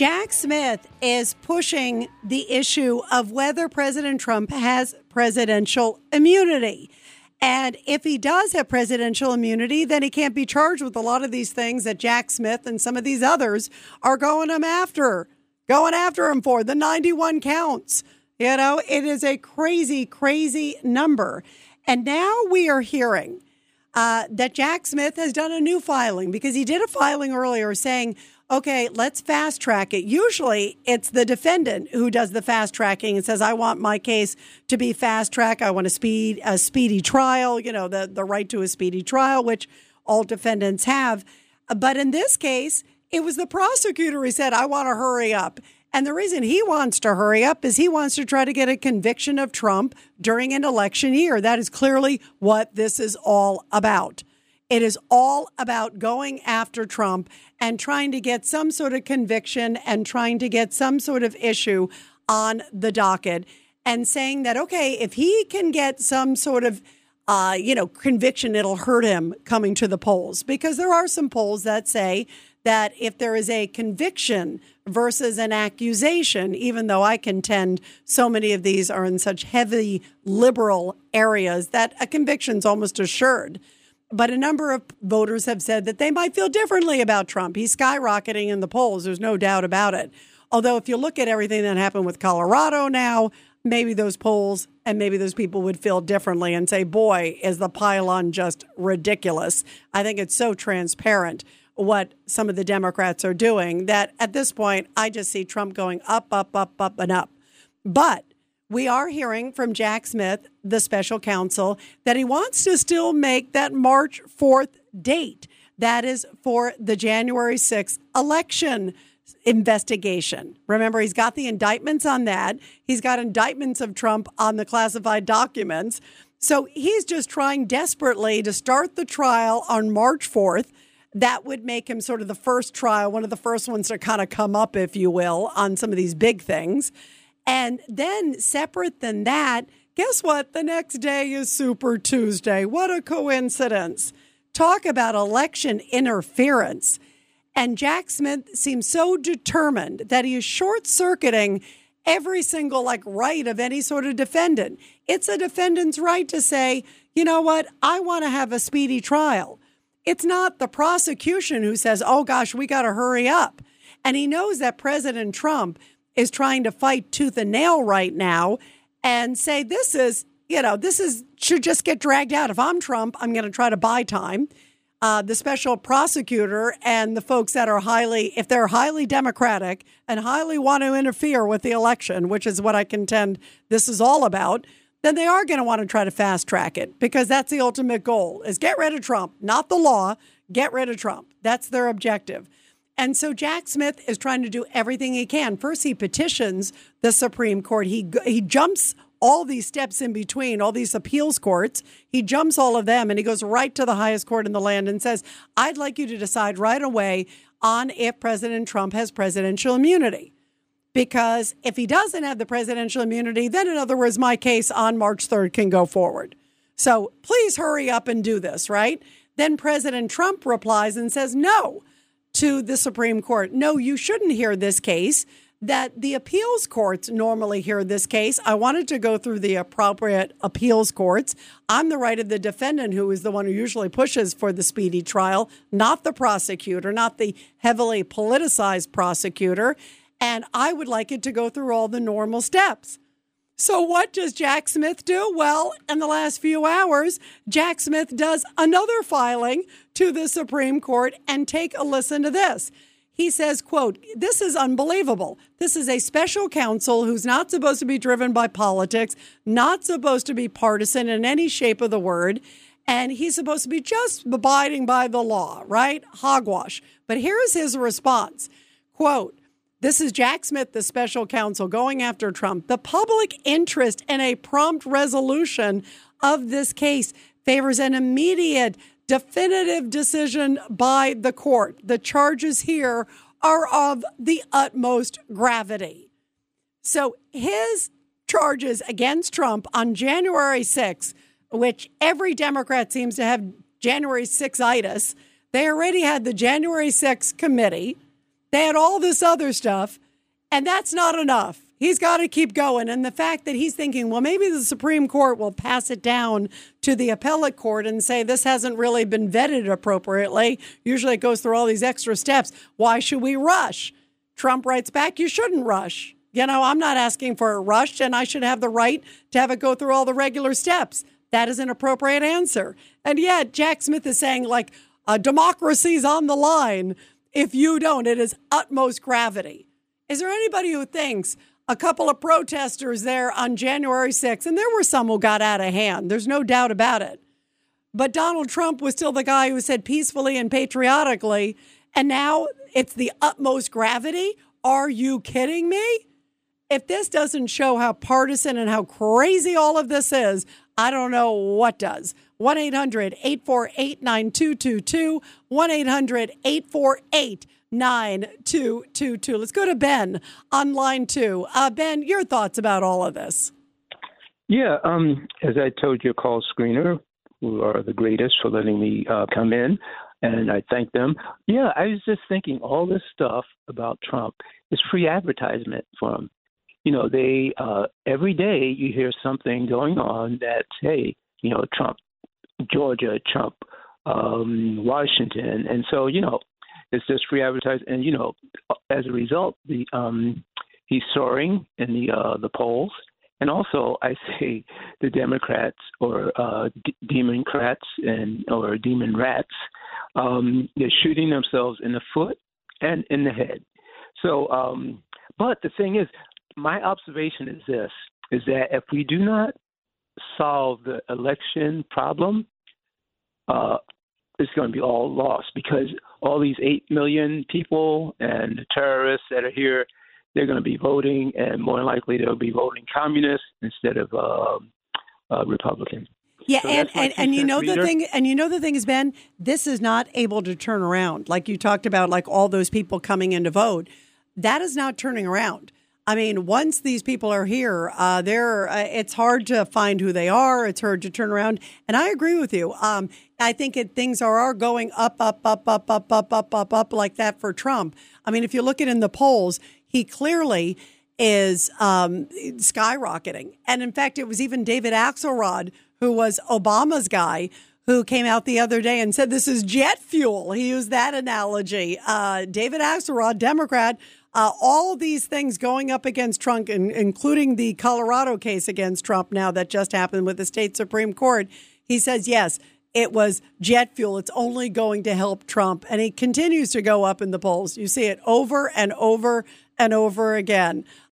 Jack Smith is pushing the issue of whether President Trump has presidential immunity. And if he does have presidential immunity, then he can't be charged with a lot of these things that Jack Smith and some of these others are going him after, going after him for the 91 counts. You know, it is a crazy, crazy number. And now we are hearing uh, that Jack Smith has done a new filing because he did a filing earlier saying, okay, let's fast track it. Usually it's the defendant who does the fast tracking and says, I want my case to be fast track. I want a speed, a speedy trial, you know, the, the right to a speedy trial, which all defendants have. But in this case, it was the prosecutor who said, I want to hurry up. And the reason he wants to hurry up is he wants to try to get a conviction of Trump during an election year. That is clearly what this is all about. It is all about going after Trump and trying to get some sort of conviction and trying to get some sort of issue on the docket and saying that, okay, if he can get some sort of uh, you know, conviction, it'll hurt him coming to the polls because there are some polls that say that if there is a conviction versus an accusation, even though I contend so many of these are in such heavy liberal areas that a conviction's almost assured. But a number of voters have said that they might feel differently about Trump. He's skyrocketing in the polls. There's no doubt about it. Although, if you look at everything that happened with Colorado now, maybe those polls and maybe those people would feel differently and say, boy, is the pylon just ridiculous. I think it's so transparent what some of the Democrats are doing that at this point, I just see Trump going up, up, up, up, and up. But we are hearing from Jack Smith, the special counsel, that he wants to still make that March 4th date. That is for the January 6th election investigation. Remember, he's got the indictments on that. He's got indictments of Trump on the classified documents. So he's just trying desperately to start the trial on March 4th. That would make him sort of the first trial, one of the first ones to kind of come up, if you will, on some of these big things. And then, separate than that, guess what? The next day is Super Tuesday. What a coincidence. Talk about election interference. And Jack Smith seems so determined that he is short circuiting every single like right of any sort of defendant. It's a defendant's right to say, you know what, I want to have a speedy trial. It's not the prosecution who says, oh gosh, we got to hurry up. And he knows that President Trump is trying to fight tooth and nail right now and say this is, you know, this is should just get dragged out. If I'm Trump, I'm going to try to buy time. Uh, the special prosecutor and the folks that are highly, if they're highly democratic and highly want to interfere with the election, which is what I contend this is all about, then they are going to want to try to fast track it because that's the ultimate goal is get rid of Trump, not the law, get rid of Trump. That's their objective. And so Jack Smith is trying to do everything he can. First, he petitions the Supreme Court. He he jumps all these steps in between, all these appeals courts. He jumps all of them and he goes right to the highest court in the land and says, "I'd like you to decide right away on if President Trump has presidential immunity." Because if he doesn't have the presidential immunity, then in other words, my case on March 3rd can go forward. So please hurry up and do this, right? Then President Trump replies and says, no, to the Supreme Court. No, you shouldn't hear this case. That the appeals courts normally hear this case. I wanted to go through the appropriate appeals courts. I'm the right of the defendant, who is the one who usually pushes for the speedy trial, not the prosecutor, not the heavily politicized prosecutor. And I would like it to go through all the normal steps. So, what does Jack Smith do? Well, in the last few hours, Jack Smith does another filing to the Supreme Court and take a listen to this. He says, quote, this is unbelievable. This is a special counsel who's not supposed to be driven by politics, not supposed to be partisan in any shape of the word. And he's supposed to be just abiding by the law, right? Hogwash. But here's his response quote, this is Jack Smith, the special counsel, going after Trump. The public interest in a prompt resolution of this case favors an immediate, definitive decision by the court. The charges here are of the utmost gravity. So his charges against Trump on January 6th, which every Democrat seems to have January 6 itis, they already had the January 6th committee They had all this other stuff, and that's not enough. He's got to keep going. And the fact that he's thinking, well, maybe the Supreme Court will pass it down to the appellate court and say this hasn't really been vetted appropriately. Usually it goes through all these extra steps. Why should we rush? Trump writes back, you shouldn't rush. You know, I'm not asking for a rush, and I should have the right to have it go through all the regular steps. That is an appropriate answer. And yet, Jack Smith is saying, like, a democracy's on the line. If you don't, it is utmost gravity. Is there anybody who thinks a couple of protesters there on January 6th, and there were some who got out of hand. There's no doubt about it. But Donald Trump was still the guy who said peacefully and patriotically, and now it's the utmost gravity. Are you kidding me? If this doesn't show how partisan and how crazy all of this is, I don't know what does. 1 800 848 9222. 1 800 848 9222. Let's go to Ben on line two. Uh, ben, your thoughts about all of this? Yeah, um, as I told your call screener, who are the greatest for letting me uh, come in, and I thank them. Yeah, I was just thinking all this stuff about Trump is free advertisement for him. You know, they uh, every day you hear something going on that hey, you know, Trump, Georgia, Trump, um, Washington, and so you know it's just free advertising, and you know, as a result, the um, he's soaring in the uh, the polls, and also I say the Democrats or uh, d- Democrats and or demon rats, um, they're shooting themselves in the foot and in the head. So, um, but the thing is, my observation is this: is that if we do not solve the election problem, uh, it's going to be all lost because all these 8 million people and the terrorists that are here, they're going to be voting, and more likely they'll be voting communist instead of uh, uh, Republican. Yeah, so and, and, and you know reader. the thing and you know the thing is Ben, this is not able to turn around. Like you talked about like all those people coming in to vote. That is not turning around. I mean, once these people are here, uh, they're uh, it's hard to find who they are. It's hard to turn around. And I agree with you. Um, I think it, things are, are going up, up, up, up, up, up, up, up, up like that for Trump. I mean, if you look at in the polls, he clearly is um, skyrocketing. And in fact, it was even David Axelrod, who was Obama's guy, who came out the other day and said this is jet fuel. He used that analogy. Uh, David Axelrod, Democrat, uh, all these things going up against Trump, including the Colorado case against Trump now that just happened with the state Supreme Court. He says, yes, it was jet fuel. It's only going to help Trump. And he continues to go up in the polls. You see it over and over and over again.